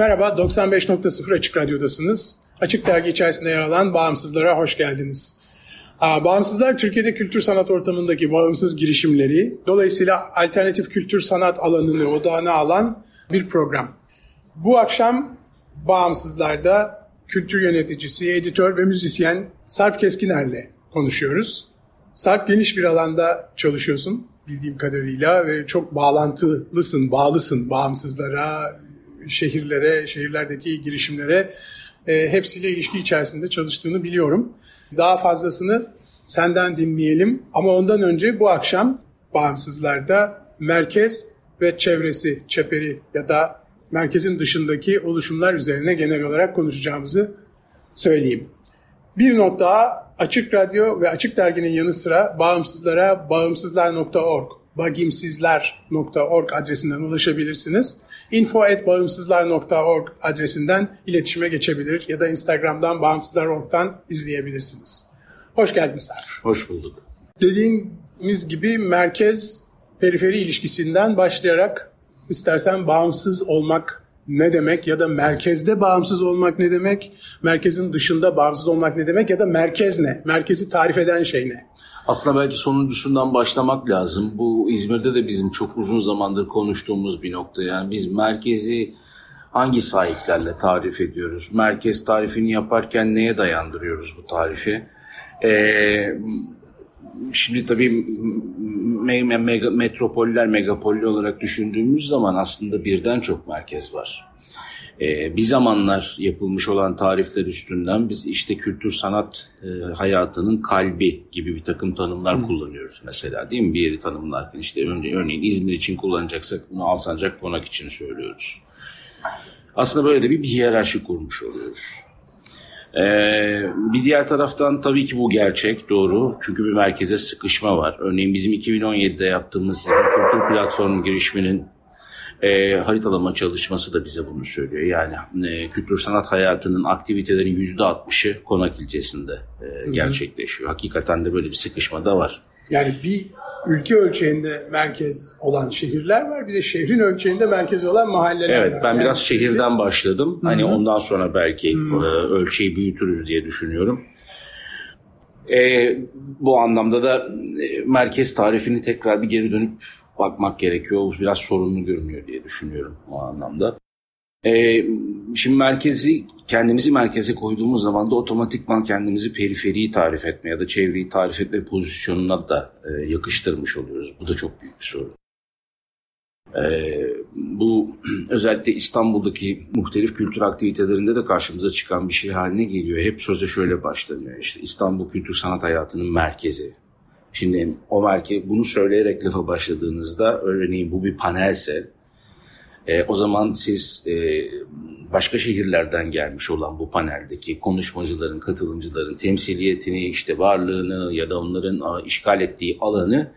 Merhaba, 95.0 Açık Radyo'dasınız. Açık Dergi içerisinde yer alan Bağımsızlara hoş geldiniz. Bağımsızlar Türkiye'de kültür sanat ortamındaki bağımsız girişimleri, dolayısıyla alternatif kültür sanat alanını odağına alan bir program. Bu akşam Bağımsızlar'da kültür yöneticisi, editör ve müzisyen Sarp Keskiner'le konuşuyoruz. Sarp geniş bir alanda çalışıyorsun bildiğim kadarıyla ve çok bağlantılısın, bağlısın bağımsızlara, şehirlere, şehirlerdeki girişimlere e, hepsiyle ilişki içerisinde çalıştığını biliyorum. Daha fazlasını senden dinleyelim ama ondan önce bu akşam Bağımsızlar'da merkez ve çevresi, çeperi ya da merkezin dışındaki oluşumlar üzerine genel olarak konuşacağımızı söyleyeyim. Bir not daha Açık Radyo ve Açık Dergi'nin yanı sıra bağımsızlara bağımsızlar.org bagimsizler.org adresinden ulaşabilirsiniz. info.bağımsızlar.org adresinden iletişime geçebilir ya da Instagram'dan bağımsızlar.org'dan izleyebilirsiniz. Hoş geldin Sarp. Hoş bulduk. Dediğimiz gibi merkez periferi ilişkisinden başlayarak istersen bağımsız olmak ne demek ya da merkezde bağımsız olmak ne demek, merkezin dışında bağımsız olmak ne demek ya da merkez ne, merkezi tarif eden şey ne? Aslında belki sonuncusundan başlamak lazım. Bu İzmir'de de bizim çok uzun zamandır konuştuğumuz bir nokta. Yani biz merkezi hangi sahiplerle tarif ediyoruz? Merkez tarifini yaparken neye dayandırıyoruz bu tarifi? Ee, şimdi tabii me- me- metropoller, megapoller olarak düşündüğümüz zaman aslında birden çok merkez var e, bir zamanlar yapılmış olan tarifler üstünden biz işte kültür sanat e, hayatının kalbi gibi bir takım tanımlar Hı. kullanıyoruz mesela değil mi? Bir yeri tanımlarken işte örneğin, örneğin İzmir için kullanacaksak bunu Alsancak Konak için söylüyoruz. Aslında böyle de bir, bir hiyerarşi kurmuş oluyoruz. Ee, bir diğer taraftan tabii ki bu gerçek doğru çünkü bir merkeze sıkışma var. Örneğin bizim 2017'de yaptığımız kültür platformu girişiminin e, haritalama çalışması da bize bunu söylüyor. Yani e, kültür sanat hayatının aktivitelerin yüzde 60'ı Konak ilçesinde e, gerçekleşiyor. Hakikaten de böyle bir sıkışma da var. Yani bir ülke ölçeğinde merkez olan şehirler var. Bir de şehrin ölçeğinde merkez olan mahalleler evet, var. Evet ben yani biraz şehirden başladım. Hı-hı. Hani ondan sonra belki Hı-hı. E, ölçeği büyütürüz diye düşünüyorum. E, bu anlamda da e, merkez tarifini tekrar bir geri dönüp bakmak gerekiyor. Biraz sorunlu görünüyor diye düşünüyorum o anlamda. Ee, şimdi merkezi kendimizi merkeze koyduğumuz zaman da otomatikman kendimizi periferiyi tarif etme ya da çevreyi tarif etme pozisyonuna da e, yakıştırmış oluyoruz. Bu da çok büyük bir sorun. Ee, bu özellikle İstanbul'daki muhtelif kültür aktivitelerinde de karşımıza çıkan bir şey haline geliyor. Hep söze şöyle başlanıyor. İşte İstanbul kültür sanat hayatının merkezi. Şimdi o merke bunu söyleyerek lafa başladığınızda örneğin bu bir panelse e, o zaman siz e, başka şehirlerden gelmiş olan bu paneldeki konuşmacıların, katılımcıların temsiliyetini, işte varlığını ya da onların a, işgal ettiği alanı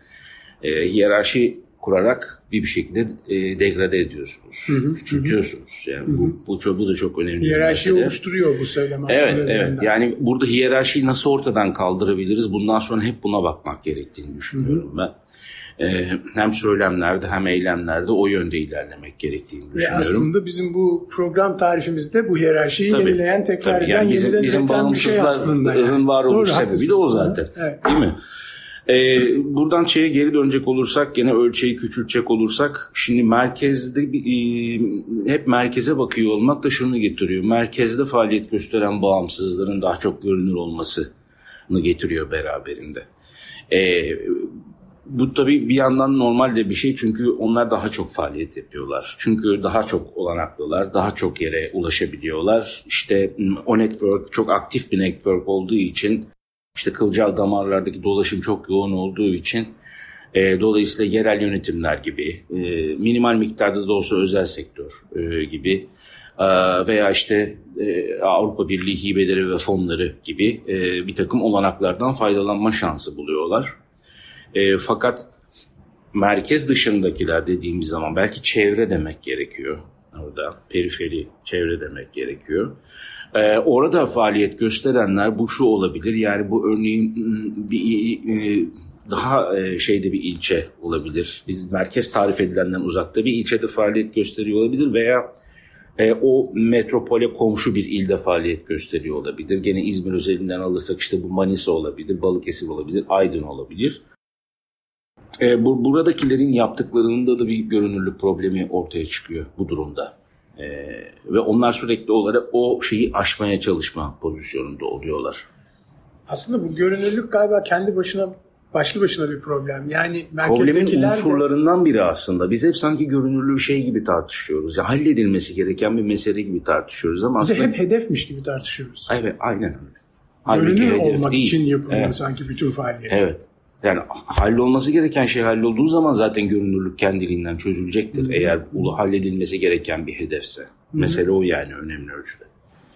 e, hiyerarşi kurarak bir bir şekilde e, degrade ediyorsunuz. Hı hı, Küçültüyorsunuz. Yani hı. bu, bu, çok, bu da çok önemli Hiyerarşi oluşturuyor bu söylem aslında. Evet, evet. Yani burada hiyerarşiyi nasıl ortadan kaldırabiliriz? Bundan sonra hep buna bakmak gerektiğini düşünüyorum hı hı. ben. Ee, hem söylemlerde hem eylemlerde o yönde ilerlemek gerektiğini düşünüyorum. Ve aslında bizim bu program tarifimizde bu hiyerarşiyi tabii, yenileyen, tekrar eden, yani bizim, yeniden bizim üreten bir şey aslında. Bizim varoluş sebebi de o zaten. Evet. Değil mi? Ee, buradan şeye geri dönecek olursak gene ölçeği küçültecek olursak şimdi merkezde e, hep merkeze bakıyor olmak da şunu getiriyor. Merkezde faaliyet gösteren bağımsızların daha çok görünür olmasını getiriyor beraberinde. Ee, bu tabii bir yandan normal de bir şey çünkü onlar daha çok faaliyet yapıyorlar. Çünkü daha çok olanaklılar, daha çok yere ulaşabiliyorlar. İşte o network çok aktif bir network olduğu için işte kılcal damarlardaki dolaşım çok yoğun olduğu için e, dolayısıyla yerel yönetimler gibi, e, minimal miktarda da olsa özel sektör e, gibi e, veya işte e, Avrupa Birliği hibeleri ve fonları gibi e, bir takım olanaklardan faydalanma şansı buluyorlar. E, fakat merkez dışındakiler dediğimiz zaman belki çevre demek gerekiyor orada. Periferi, çevre demek gerekiyor. Ee, orada faaliyet gösterenler bu şu olabilir. Yani bu örneğin bir e, daha e, şeyde bir ilçe olabilir. Biz merkez tarif edilenden uzakta bir ilçede faaliyet gösteriyor olabilir veya e, o metropole komşu bir ilde faaliyet gösteriyor olabilir. Gene İzmir özelinden alırsak işte bu Manisa olabilir, Balıkesir olabilir, Aydın olabilir. E, bu, buradakilerin yaptıklarında da bir görünürlük problemi ortaya çıkıyor bu durumda. E, ve onlar sürekli olarak o şeyi aşmaya çalışma pozisyonunda oluyorlar. Aslında bu görünürlük galiba kendi başına başlı başına bir problem. Yani Problemin unsurlarından biri aslında. Biz hep sanki görünürlüğü şey gibi tartışıyoruz. Ya halledilmesi gereken bir mesele gibi tartışıyoruz ama aslında... hep hedefmiş gibi tartışıyoruz. Evet, aynen öyle. Görünür olmak değil. için yapılıyor evet. sanki bütün faaliyet. Evet. Yani hallolması gereken şey hallolduğu zaman zaten görünürlük kendiliğinden çözülecektir. Hı. Eğer halledilmesi gereken bir hedefse. Hı. Mesele o yani önemli ölçüde.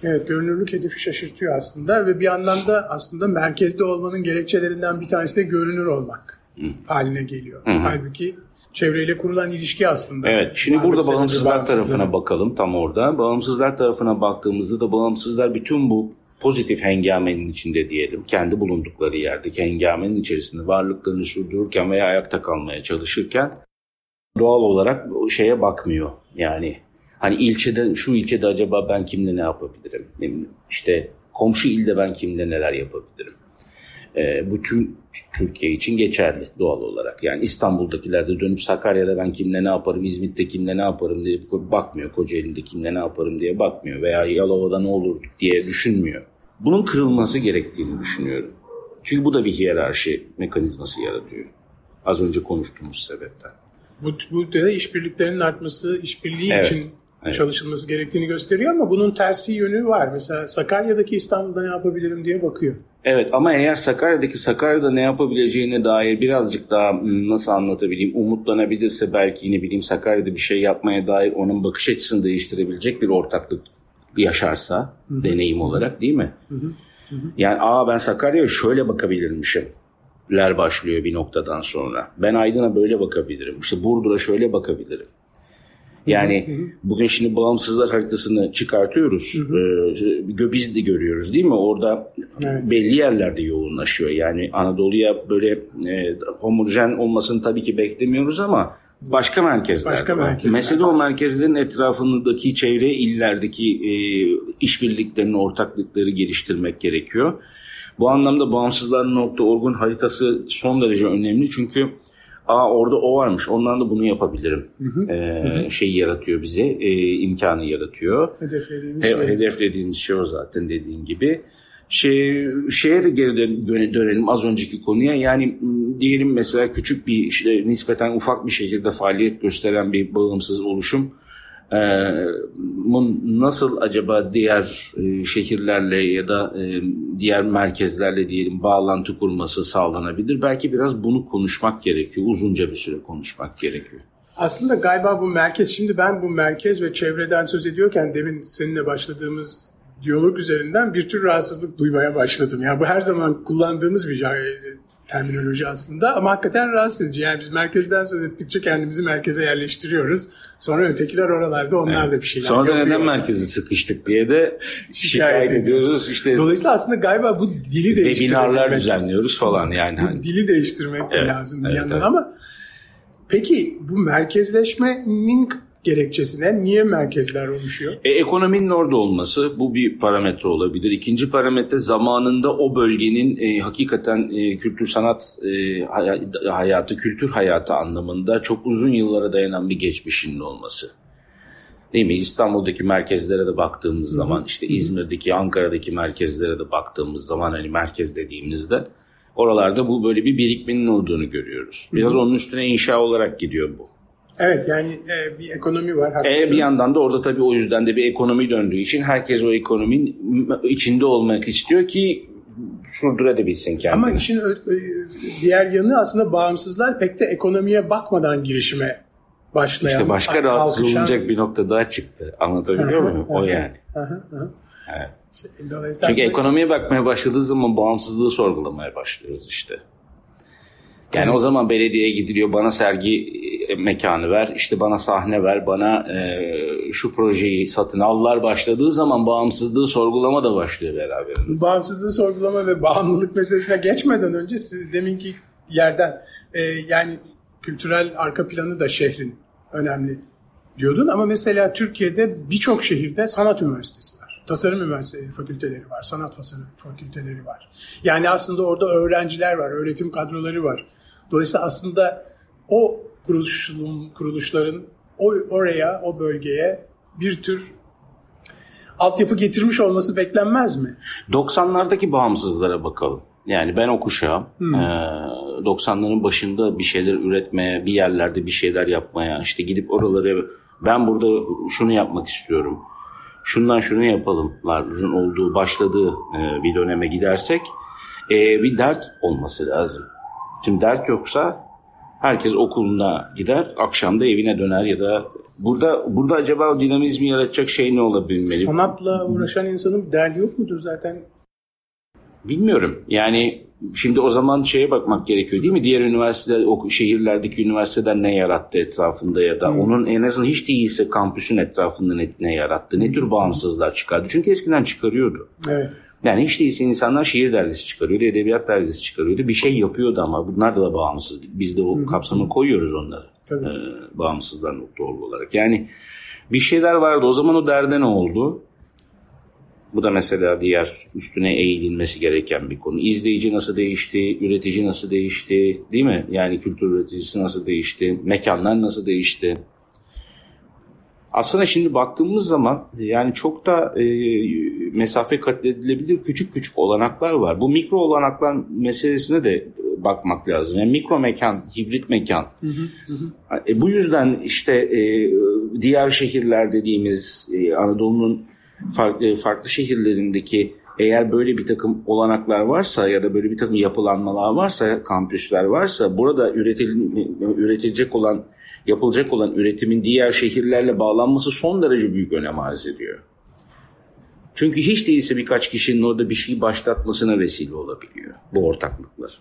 Evet görünürlük hedefi şaşırtıyor aslında ve bir yandan da aslında merkezde olmanın gerekçelerinden bir tanesi de görünür olmak Hı. haline geliyor. Hı. Halbuki çevreyle kurulan ilişki aslında. Evet şimdi burada bağımsızlar tarafına bakalım tam orada. Bağımsızlar tarafına baktığımızda da bağımsızlar bütün bu pozitif hengamenin içinde diyelim, kendi bulundukları yerdeki hengamenin içerisinde varlıklarını sürdürürken veya ayakta kalmaya çalışırken doğal olarak o şeye bakmıyor. Yani hani ilçede şu ilçede acaba ben kimle ne yapabilirim? İşte komşu ilde ben kimle neler yapabilirim? E, bu tüm Türkiye için geçerli doğal olarak. Yani İstanbul'dakiler de dönüp Sakarya'da ben kimle ne yaparım, İzmit'te kimle ne yaparım diye bakmıyor. Kocaeli'nde kimle ne yaparım diye bakmıyor. Veya Yalova'da ne olur diye düşünmüyor. Bunun kırılması gerektiğini düşünüyorum. Çünkü bu da bir hiyerarşi mekanizması yaratıyor. Az önce konuştuğumuz sebepten. Bu, bu da işbirliklerinin artması, işbirliği evet. için evet. çalışılması gerektiğini gösteriyor ama bunun tersi yönü var. Mesela Sakarya'daki İstanbul'da ne yapabilirim diye bakıyor. Evet ama eğer Sakarya'daki Sakarya'da ne yapabileceğine dair birazcık daha hmm, nasıl anlatabileyim umutlanabilirse belki ne bileyim Sakarya'da bir şey yapmaya dair onun bakış açısını değiştirebilecek bir ortaklık yaşarsa Hı-hı. deneyim olarak değil mi? Hı-hı. Hı-hı. Yani aa ben Sakarya'ya şöyle bakabilirmişim ler başlıyor bir noktadan sonra. Ben Aydın'a böyle bakabilirim. İşte Burdur'a şöyle bakabilirim. Yani hı hı. bugün şimdi bağımsızlar haritasını çıkartıyoruz. Hı hı. Ee, biz de görüyoruz değil mi? Orada evet. belli yerlerde yoğunlaşıyor. Yani Anadolu'ya böyle e, homojen olmasını tabii ki beklemiyoruz ama başka merkezler başka. Merkezler. Mesele o merkezlerin etrafındaki çevre illerdeki e, işbirliklerini, ortaklıkları geliştirmek gerekiyor. Bu anlamda bağımsızlar.org'un haritası son derece önemli çünkü Aa orada o varmış. Ondan da bunu yapabilirim. Hı hı. Ee, Şeyi yaratıyor bize. E, imkanı yaratıyor. Hedeflediğimiz He, şey. Hedeflediğimiz şey o zaten dediğin gibi. Şey, şeye de geri dönelim az önceki konuya. Yani diyelim mesela küçük bir işte nispeten ufak bir şekilde faaliyet gösteren bir bağımsız oluşum nasıl acaba diğer e, şehirlerle ya da e, diğer merkezlerle diyelim bağlantı kurması sağlanabilir? Belki biraz bunu konuşmak gerekiyor. Uzunca bir süre konuşmak gerekiyor. Aslında galiba bu merkez, şimdi ben bu merkez ve çevreden söz ediyorken demin seninle başladığımız diyalog üzerinden bir tür rahatsızlık duymaya başladım. Yani bu her zaman kullandığımız bir terminoloji aslında ama hakikaten rahatsız edici. Yani biz merkezden söz ettikçe kendimizi merkeze yerleştiriyoruz. Sonra ötekiler oralarda onlar evet. da bir şeyler Sonra yapıyor. Sonra neden merkeze sıkıştık diye de şikayet ediyoruz. İşte Dolayısıyla aslında galiba bu dili değiştirmek. Webinarlar düzenliyoruz falan yani. Bu dili değiştirmek evet, de lazım bir evet, yandan evet. ama peki bu merkezleşmenin gerekçesine niye merkezler oluşuyor? E, ekonominin orada olması bu bir parametre olabilir. İkinci parametre zamanında o bölgenin e, hakikaten e, kültür sanat e, hayatı, kültür hayatı anlamında çok uzun yıllara dayanan bir geçmişinin olması. Değil mi? İstanbul'daki merkezlere de baktığımız Hı-hı. zaman işte İzmir'deki, Ankara'daki merkezlere de baktığımız zaman hani merkez dediğimizde oralarda bu böyle bir birikmenin olduğunu görüyoruz. Biraz Hı-hı. onun üstüne inşa olarak gidiyor bu. Evet yani e, bir ekonomi var. Haklısın. E, bir yandan da orada tabii o yüzden de bir ekonomi döndüğü için herkes o ekonominin içinde olmak istiyor ki sürdürebilsin kendini. Ama işin diğer yanı aslında bağımsızlar pek de ekonomiye bakmadan girişime başlayan. İşte başka rahatsız kalkışan... olunacak bir nokta daha çıktı. Anlatabiliyor muyum? O yani. Evet. Çünkü ekonomiye bakmaya başladığı zaman bağımsızlığı sorgulamaya başlıyoruz işte. Yani o zaman belediyeye gidiliyor bana sergi e, mekanı ver, işte bana sahne ver, bana e, şu projeyi satın allar başladığı zaman bağımsızlığı sorgulama da başlıyor beraberinde. Bağımsızlığı sorgulama ve bağımlılık meselesine geçmeden önce siz deminki yerden e, yani kültürel arka planı da şehrin önemli diyordun ama mesela Türkiye'de birçok şehirde sanat üniversitesi var. Tasarım üniversitesi fakülteleri var, sanat fakülteleri var. Yani aslında orada öğrenciler var, öğretim kadroları var. Dolayısıyla aslında o kuruluşun, kuruluşların o, oraya, o bölgeye bir tür altyapı getirmiş olması beklenmez mi? 90'lardaki bağımsızlara bakalım. Yani ben o kuşağım. Hmm. Ee, 90'ların başında bir şeyler üretmeye, bir yerlerde bir şeyler yapmaya, işte gidip oraları ben burada şunu yapmak istiyorum. Şundan şunu yapalımların olduğu, başladığı e, bir döneme gidersek e, bir dert olması lazım. Şimdi dert yoksa herkes okuluna gider, akşam da evine döner ya da burada burada acaba o dinamizmi yaratacak şey ne olabilmeli? Sanatla uğraşan insanın bir derdi yok mudur zaten? Bilmiyorum. Yani şimdi o zaman şeye bakmak gerekiyor değil mi? Diğer üniversite, o şehirlerdeki üniversiteden ne yarattı etrafında ya da hmm. onun en azından hiç değilse kampüsün etrafında ne, ne yarattı? Ne tür bağımsızlar çıkardı? Çünkü eskiden çıkarıyordu. Evet. Yani hiç değilse insanlar şiir dergisi çıkarıyordu, edebiyat dergisi çıkarıyordu. Bir şey yapıyordu ama bunlar da, da bağımsız. Biz de o kapsamı koyuyoruz onları. Tabii. Ee, bağımsızlar doğru olarak. Yani bir şeyler vardı. O zaman o derde ne oldu? Bu da mesela diğer üstüne eğilinmesi gereken bir konu. İzleyici nasıl değişti, üretici nasıl değişti, değil mi? Yani kültür üreticisi nasıl değişti, mekanlar nasıl değişti? Aslında şimdi baktığımız zaman yani çok da e, mesafe kat edilebilir küçük küçük olanaklar var. Bu mikro olanaklar meselesine de bakmak lazım. Yani mikro mekan, hibrit mekan. Hı hı hı. E, bu yüzden işte e, diğer şehirler dediğimiz e, Anadolu'nun farklı, farklı şehirlerindeki eğer böyle bir takım olanaklar varsa ya da böyle bir takım yapılanmalar varsa, kampüsler varsa burada üretil, üretilecek olan yapılacak olan üretimin diğer şehirlerle bağlanması son derece büyük önem arz ediyor. Çünkü hiç değilse birkaç kişinin orada bir şey başlatmasına vesile olabiliyor bu ortaklıklar.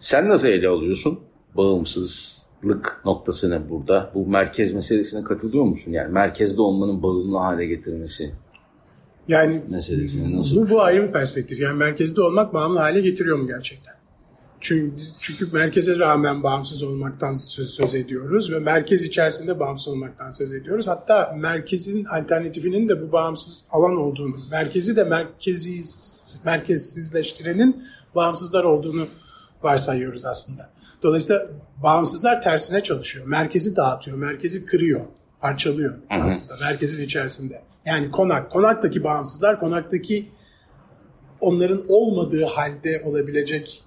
Sen nasıl ele alıyorsun bağımsızlık noktasını burada? Bu merkez meselesine katılıyor musun? Yani merkezde olmanın bağımlı hale getirmesi yani meselesine nasıl? Bu, bu ayrı bir perspektif. Yani merkezde olmak bağımlı hale getiriyor mu gerçekten? Çünkü biz çünkü merkeze rağmen bağımsız olmaktan söz, söz ediyoruz ve merkez içerisinde bağımsız olmaktan söz ediyoruz. Hatta merkezin alternatifinin de bu bağımsız alan olduğunu, merkezi de merkezi merkezsizleştirenin bağımsızlar olduğunu varsayıyoruz aslında. Dolayısıyla bağımsızlar tersine çalışıyor. Merkezi dağıtıyor, merkezi kırıyor, parçalıyor aslında merkezin içerisinde. Yani konak, konaktaki bağımsızlar konaktaki onların olmadığı halde olabilecek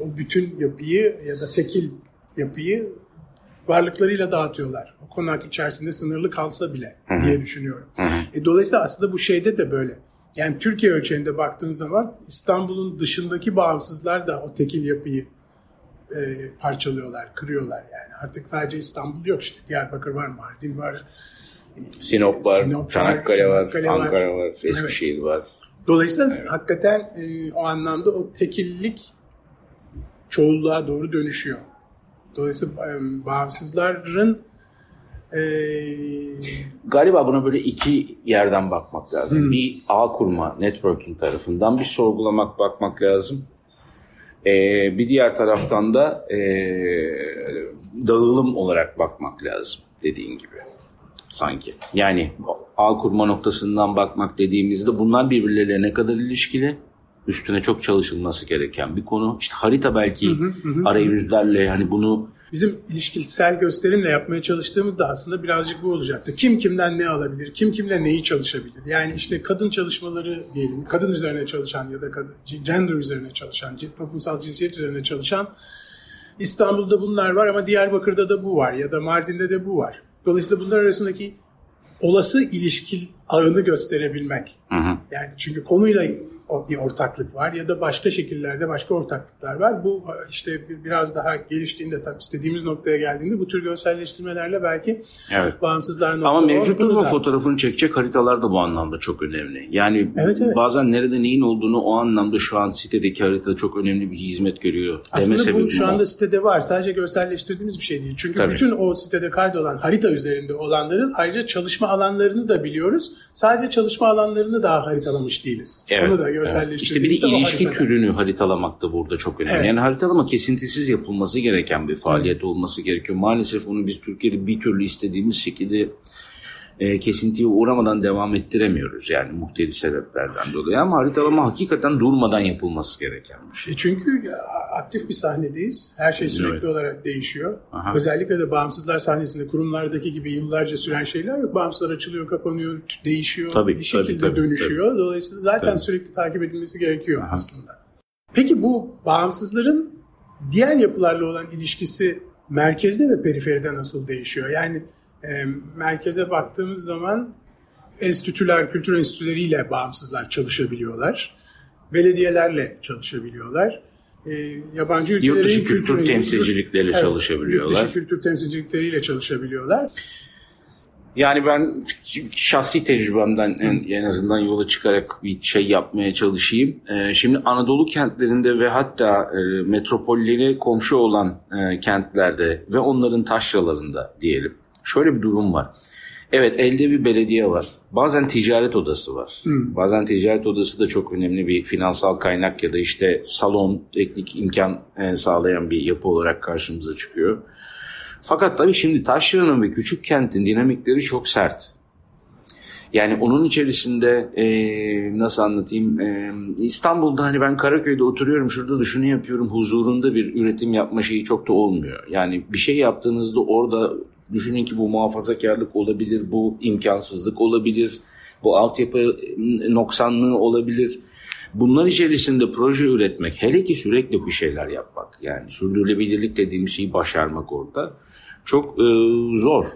o bütün yapıyı ya da tekil yapıyı varlıklarıyla dağıtıyorlar. O konak içerisinde sınırlı kalsa bile Hı-hı. diye düşünüyorum. E, dolayısıyla aslında bu şeyde de böyle. Yani Türkiye ölçeğinde baktığın zaman İstanbul'un dışındaki bağımsızlar da o tekil yapıyı e, parçalıyorlar, kırıyorlar yani. Artık sadece İstanbul yok işte. Diyarbakır var, Mardin var. Sinop var, Sinop Çanakkale, var, Çanakkale var, Ankara var, Eskişehir evet. var. Dolayısıyla evet. hakikaten e, o anlamda o tekillik çoğulluğa doğru dönüşüyor. Dolayısıyla bağımsızların e... galiba buna böyle iki yerden bakmak lazım. Hmm. Bir ağ kurma, networking tarafından bir sorgulamak, bakmak lazım. Ee, bir diğer taraftan da e, dağılım olarak bakmak lazım dediğin gibi sanki. Yani ağ kurma noktasından bakmak dediğimizde bunlar birbirleriyle ne kadar ilişkili? Üstüne çok çalışılması gereken bir konu. İşte harita belki hı hı hı. arayüzlerle hani bunu bizim ilişkisel gösterimle yapmaya çalıştığımız da aslında birazcık bu olacaktı. Kim kimden ne alabilir, kim kimle neyi çalışabilir? Yani işte kadın çalışmaları diyelim, kadın üzerine çalışan ya da kadın, gender üzerine çalışan, toplumsal cinsiyet üzerine çalışan İstanbul'da bunlar var ama Diyarbakır'da da bu var ya da Mardin'de de bu var. Dolayısıyla bunlar arasındaki olası ilişki ağını gösterebilmek. Hı hı. Yani çünkü konuyla bir ortaklık var ya da başka şekillerde başka ortaklıklar var. Bu işte biraz daha geliştiğinde tabii istediğimiz noktaya geldiğinde bu tür görselleştirmelerle belki evet. bağımsızlar Ama mevcut durumun fotoğrafını çekecek haritalar da bu anlamda çok önemli. Yani evet, evet. bazen nerede neyin olduğunu o anlamda şu an sitedeki harita çok önemli bir hizmet görüyor. Aslında bu şu anda sitede var. Sadece görselleştirdiğimiz bir şey değil. Çünkü tabii. bütün o sitede kaydolan harita üzerinde olanların ayrıca çalışma alanlarını da biliyoruz. Sadece çalışma alanlarını daha haritalamış değiliz. Evet. Onu da görselleştirdiğimizde İşte bir de ilişki türünü haritalamak da burada çok önemli. Evet. Yani haritalama kesintisiz yapılması gereken bir faaliyet evet. olması gerekiyor. Maalesef onu biz Türkiye'de bir türlü istediğimiz şekilde e, kesintiye uğramadan devam ettiremiyoruz. Yani muhtelif sebeplerden dolayı ama haritalama hakikaten durmadan yapılması gereken bir şey. E çünkü aktif bir sahnedeyiz. Her şey sürekli evet. olarak değişiyor. Aha. Özellikle de bağımsızlar sahnesinde kurumlardaki gibi yıllarca süren şeyler yok. Bağımsızlar açılıyor, kapanıyor, değişiyor. Tabii, bir şekilde tabii, tabii, dönüşüyor. Tabii. Dolayısıyla zaten tabii. sürekli takip edilmesi gerekiyor Aha. aslında. Peki bu bağımsızların diğer yapılarla olan ilişkisi merkezde ve periferide nasıl değişiyor? Yani e, merkeze baktığımız zaman enstitüler, kültür enstitüleriyle bağımsızlar çalışabiliyorlar. Belediyelerle çalışabiliyorlar. E, yabancı ülkelerin yurt dışı kültür, kültür temsilcilikleriyle evet, çalışabiliyorlar. Yurt dışı kültür temsilcilikleriyle çalışabiliyorlar. Yani ben şahsi tecrübemden en, en azından yola çıkarak bir şey yapmaya çalışayım. Ee, şimdi Anadolu kentlerinde ve hatta e, metropolleri komşu olan e, kentlerde ve onların taşralarında diyelim şöyle bir durum var. Evet elde bir belediye var. Bazen ticaret odası var. Hmm. Bazen ticaret odası da çok önemli bir finansal kaynak ya da işte salon, teknik imkan e, sağlayan bir yapı olarak karşımıza çıkıyor. Fakat tabii şimdi Taşra'nın ve küçük kentin dinamikleri çok sert. Yani onun içerisinde e, nasıl anlatayım e, İstanbul'da hani ben Karaköy'de oturuyorum şurada da şunu yapıyorum huzurunda bir üretim yapma şeyi çok da olmuyor. Yani bir şey yaptığınızda orada Düşünün ki bu muhafazakarlık olabilir, bu imkansızlık olabilir, bu altyapı noksanlığı olabilir. Bunlar içerisinde proje üretmek, hele ki sürekli bir şeyler yapmak, yani sürdürülebilirlik dediğim şeyi başarmak orada çok e, zor.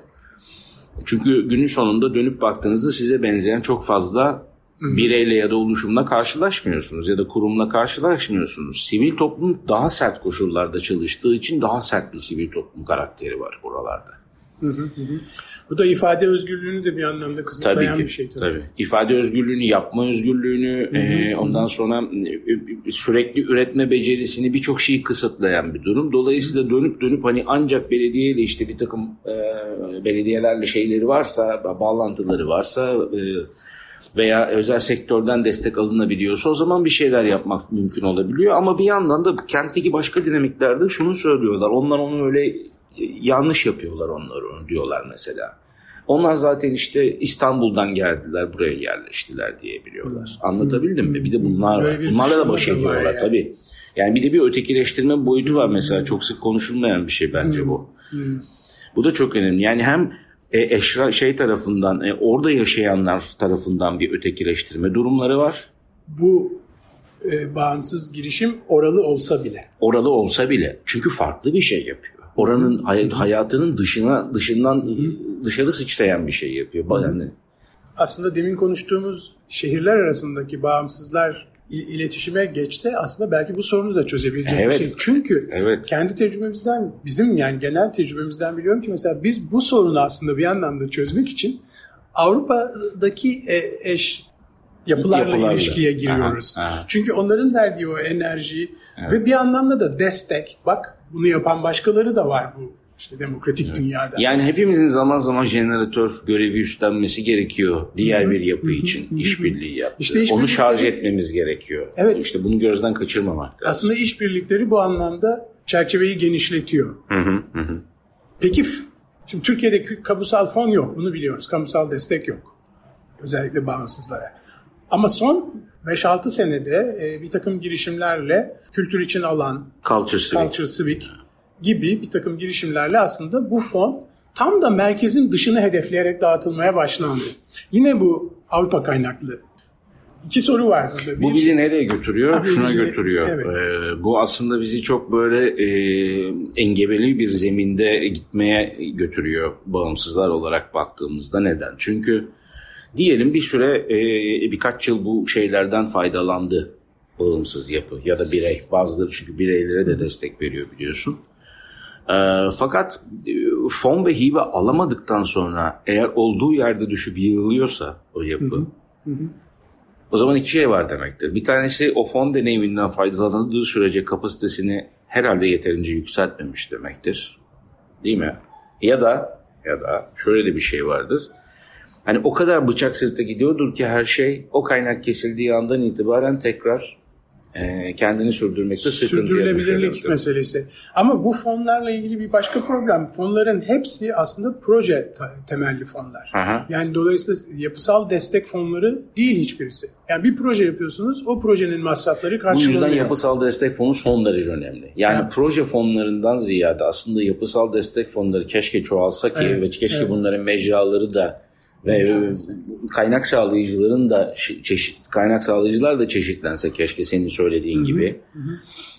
Çünkü günün sonunda dönüp baktığınızda size benzeyen çok fazla bireyle ya da oluşumla karşılaşmıyorsunuz ya da kurumla karşılaşmıyorsunuz. Sivil toplum daha sert koşullarda çalıştığı için daha sert bir sivil toplum karakteri var buralarda. Hı hı hı. Bu da ifade özgürlüğünü de bir anlamda kısıtlayan tabii ki, bir şey tabii. tabii. İfade özgürlüğünü, yapma özgürlüğünü, hı hı. E, ondan sonra sürekli üretme becerisini birçok şeyi kısıtlayan bir durum. Dolayısıyla dönüp dönüp hani ancak belediyeyle işte bir takım e, belediyelerle şeyleri varsa, bağlantıları varsa e, veya özel sektörden destek alınabiliyorsa o zaman bir şeyler yapmak mümkün olabiliyor. Ama bir yandan da kentteki başka dinamiklerde şunu söylüyorlar. Onlar onu öyle yanlış yapıyorlar onları diyorlar mesela. Onlar zaten işte İstanbul'dan geldiler buraya yerleştiler diyebiliyorlar. Hmm. Anlatabildim mi? Bir de bunlar var. Bunlarla da baş ediyorlar yani. tabii. Yani bir de bir ötekileştirme boyutu var mesela. Çok sık konuşulmayan bir şey bence bu. Bu da çok önemli. Yani hem e, eşra şey tarafından e, orada yaşayanlar tarafından bir ötekileştirme durumları var. Bu e, bağımsız girişim oralı olsa bile. Oralı olsa bile. Çünkü farklı bir şey yapıyor oranın hay- hayatının dışına dışından dışarı sıçrayan bir şey yapıyor. Yani aslında demin konuştuğumuz şehirler arasındaki bağımsızlar iletişime geçse aslında belki bu sorunu da çözebilecek evet. bir şey. Çünkü evet. kendi tecrübemizden bizim yani genel tecrübemizden biliyorum ki mesela biz bu sorunu aslında bir anlamda çözmek için Avrupa'daki e, eş yapılarla, yapılarla. ilişkiye giriyoruz. Aha, aha. Çünkü onların verdiği o enerji evet. ve bir anlamda da destek. Bak bunu yapan başkaları da var bu işte demokratik evet. dünyada. Yani hepimizin zaman zaman jeneratör görevi üstlenmesi gerekiyor diğer bir yapı için işbirliği yaptı. İşte iş Onu şarj etmemiz gerekiyor. Evet. İşte bunu gözden kaçırmamak lazım. Aslında işbirlikleri bu anlamda çerçeveyi genişletiyor. Hı hı hı. Peki şimdi Türkiye'de kamusal fon yok bunu biliyoruz. Kamusal destek yok. Özellikle bağımsızlara. Ama son 5-6 senede e, bir takım girişimlerle kültür için alan, Culture Civic. Culture Civic gibi bir takım girişimlerle aslında bu fon tam da merkezin dışını hedefleyerek dağıtılmaya başlandı. Yine bu Avrupa kaynaklı. İki soru var burada. Bu bizi nereye götürüyor? Abi Şuna bizi, götürüyor. Evet. Ee, bu aslında bizi çok böyle e, engebeli bir zeminde gitmeye götürüyor bağımsızlar olarak baktığımızda. Neden? Çünkü Diyelim bir süre e, birkaç yıl bu şeylerden faydalandı bağımsız yapı ya da birey. Bazıları çünkü bireylere de destek veriyor biliyorsun. E, fakat e, fon ve hibe alamadıktan sonra eğer olduğu yerde düşüp yığılıyorsa o yapı hı hı. o zaman iki şey var demektir. Bir tanesi o fon deneyiminden faydalandığı sürece kapasitesini herhalde yeterince yükseltmemiş demektir. Değil mi? Ya da ya da şöyle de bir şey vardır. Hani o kadar bıçak sırtı gidiyordur ki her şey o kaynak kesildiği andan itibaren tekrar e, kendini sürdürmekte sıkıntıya Sürdürülebilirlik meselesi. Ama bu fonlarla ilgili bir başka problem. Fonların hepsi aslında proje temelli fonlar. Aha. Yani dolayısıyla yapısal destek fonları değil hiçbirisi. Yani bir proje yapıyorsunuz, o projenin masrafları karşılanıyor. Bu yüzden yapısal destek fonu son derece önemli. Yani evet. proje fonlarından ziyade aslında yapısal destek fonları keşke çoğalsa ki evet. ve keşke evet. bunların mecraları da ve kaynak sağlayıcıların da çeşit kaynak sağlayıcılar da çeşitlense keşke senin söylediğin Hı-hı. gibi. Hı-hı.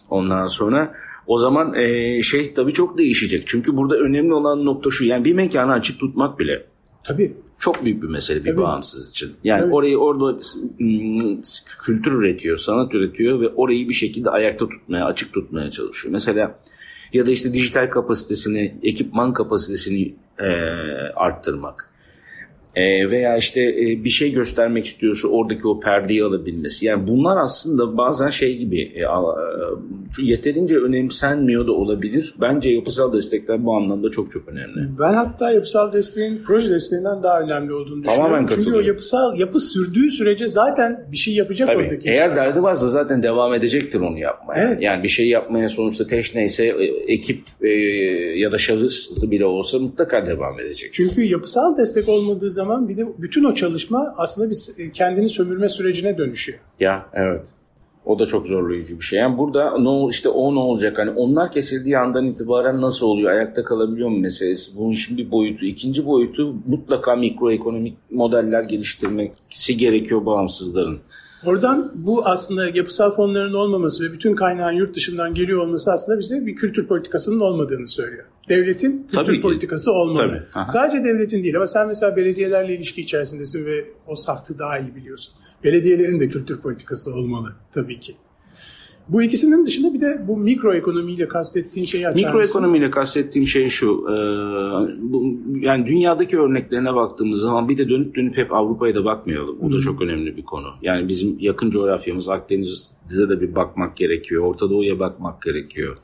Ondan sonra o zaman e, şey tabii çok değişecek. Çünkü burada önemli olan nokta şu. Yani bir mekanı açık tutmak bile. Tabii. Çok büyük bir mesele bir Tabii. bağımsız için. Yani Tabii. orayı orada kültür üretiyor, sanat üretiyor ve orayı bir şekilde ayakta tutmaya, açık tutmaya çalışıyor. Mesela ya da işte dijital kapasitesini, ekipman kapasitesini e, arttırmak e, veya işte e, bir şey göstermek istiyorsa oradaki o perdeyi alabilmesi. Yani bunlar aslında bazen şey gibi e, yeterince önemsenmiyor da olabilir. Bence yapısal destekler bu anlamda çok çok önemli. Ben hatta yapısal desteğin proje desteğinden daha önemli olduğunu düşünüyorum. Tamamen Çünkü o yapısal yapı sürdüğü sürece zaten bir şey yapacak Tabii, oradaki Eğer derdi varsa zaten devam edecektir onu yapmaya. Evet. Yani bir şey yapmaya sonuçta teş neyse e, ekip e, ya da şahıs bile olsa mutlaka devam edecek. Çünkü yapısal destek olmadığı zaman zaman bir de bütün o çalışma aslında bir kendini sömürme sürecine dönüşüyor. Ya evet. O da çok zorlayıcı bir şey. Yani burada ne işte o ne olacak? Hani onlar kesildiği andan itibaren nasıl oluyor? Ayakta kalabiliyor mu meselesi? Bunun şimdi boyutu. ikinci boyutu mutlaka mikroekonomik modeller geliştirmesi gerekiyor bağımsızların. Oradan bu aslında yapısal fonların olmaması ve bütün kaynağın yurt dışından geliyor olması aslında bize bir kültür politikasının olmadığını söylüyor. Devletin kültür Tabii politikası olmalı. Tabii. Sadece devletin değil ama sen mesela belediyelerle ilişki içerisindesin ve o sahtı daha iyi biliyorsun. Belediyelerin de kültür politikası olmalı tabii ki. Bu ikisinin dışında bir de bu mikroekonomiyle kastettiğin şeyi açar Mikroekonomiyle kastettiğim şey şu. E, bu, yani dünyadaki örneklerine baktığımız zaman bir de dönüp dönüp hep Avrupa'ya da bakmayalım. Bu da çok önemli bir konu. Yani bizim yakın coğrafyamız Akdeniz'e de bir bakmak gerekiyor. Orta Doğu'ya bakmak gerekiyor.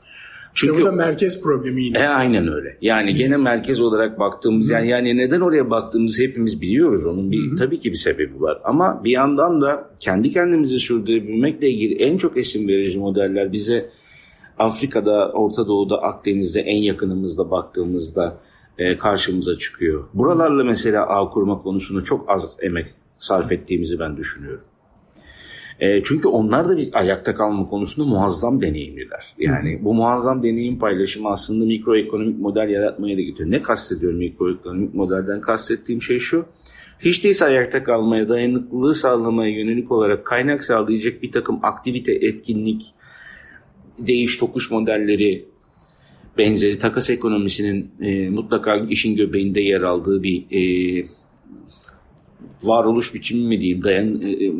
Çünkü işte bu da merkez problemi yine. E, aynen öyle. Yani Bizim... gene merkez olarak baktığımız yani yani neden oraya baktığımızı hepimiz biliyoruz. Onun bir Hı-hı. tabii ki bir sebebi var. Ama bir yandan da kendi kendimizi sürdürebilmekle ilgili en çok esim verici modeller bize Afrika'da, Orta Doğu'da, Akdeniz'de en yakınımızda baktığımızda e, karşımıza çıkıyor. Buralarla mesela ağ kurma konusunda çok az emek sarf ettiğimizi ben düşünüyorum. E, çünkü onlar da bir ayakta kalma konusunda muazzam deneyimliler. Yani bu muazzam deneyim paylaşımı aslında mikroekonomik model yaratmaya da getiriyor. Ne kastediyorum mikroekonomik modelden kastettiğim şey şu. Hiç değilse ayakta kalmaya, dayanıklılığı sağlamaya yönelik olarak kaynak sağlayacak bir takım aktivite, etkinlik, değiş tokuş modelleri, benzeri takas ekonomisinin e, mutlaka işin göbeğinde yer aldığı bir e, varoluş biçimi mi diyeyim, dayan, e, e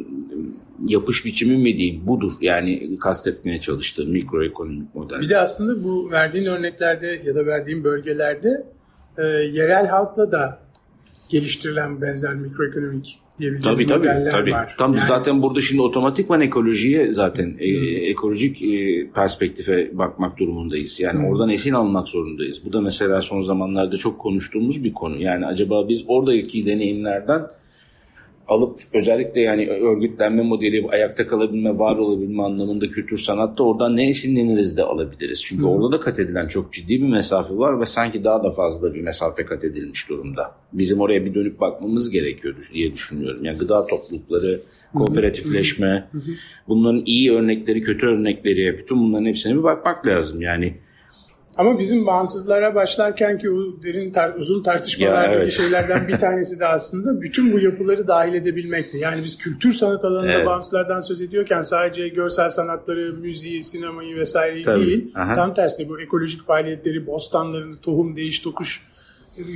yapış biçimi mi diyeyim budur. Yani kastetmeye çalıştığım mikroekonomik model. Bir de aslında bu verdiğin örneklerde ya da verdiğin bölgelerde e, yerel halkla da geliştirilen benzer mikroekonomik diyebileceğimiz tabii, tabii, modeller tabii. var. Tam yani zaten burada şimdi otomatikman ekolojiye zaten e, ekolojik e, perspektife bakmak durumundayız. Yani hmm. oradan esin almak zorundayız. Bu da mesela son zamanlarda çok konuştuğumuz bir konu. Yani acaba biz oradaki deneyimlerden alıp özellikle yani örgütlenme modeli, ayakta kalabilme, var olabilme anlamında kültür sanatta oradan ne esinleniriz de alabiliriz. Çünkü Hı. orada da kat edilen çok ciddi bir mesafe var ve sanki daha da fazla bir mesafe kat edilmiş durumda. Bizim oraya bir dönüp bakmamız gerekiyor diye düşünüyorum. Yani gıda toplulukları, kooperatifleşme, bunların iyi örnekleri, kötü örnekleri, bütün bunların hepsine bir bakmak lazım. Yani ama bizim bağımsızlara başlarken ki o derin tar uzun tartışmalardaki evet. şeylerden bir tanesi de aslında bütün bu yapıları dahil edebilmekti. Yani biz kültür sanat alanında evet. bağımsızlardan söz ediyorken sadece görsel sanatları, müziği, sinemayı vesaire değil. Aha. Tam tersine bu ekolojik faaliyetleri, bostanlarını, tohum, değiş, tokuş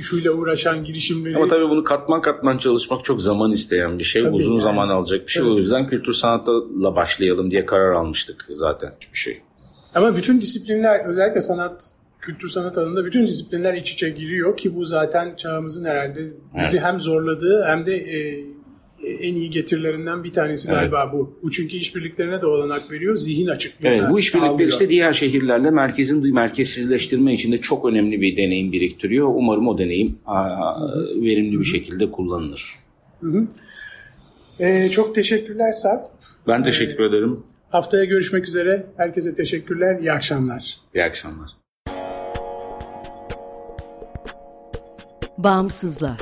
şuyla uğraşan girişimleri. Ama tabii bunu katman katman çalışmak çok zaman isteyen bir şey. Tabii Uzun yani. zaman alacak bir şey. Evet. O yüzden kültür sanatla başlayalım diye karar almıştık zaten bir şey. Ama bütün disiplinler özellikle sanat, kültür sanat alanında bütün disiplinler iç içe giriyor ki bu zaten çağımızın herhalde bizi hem zorladığı hem de e, en iyi getirilerinden bir tanesi Evet. galiba bu. Bu çünkü işbirliklerine de olanak veriyor, zihin açıklığına Evet, bu işbirlikleri işte diğer şehirlerle merkezin merkezsizleştirme içinde çok önemli bir deneyim biriktiriyor. Umarım o deneyim verimli bir şekilde kullanılır. E, çok teşekkürler Sarp. Ben teşekkür ederim. Haftaya görüşmek üzere. Herkese teşekkürler. İyi akşamlar. İyi akşamlar. Bağımsızlar.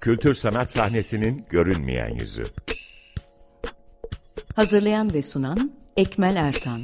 Kültür sanat sahnesinin görünmeyen yüzü. Hazırlayan ve sunan Ekmel Ertan.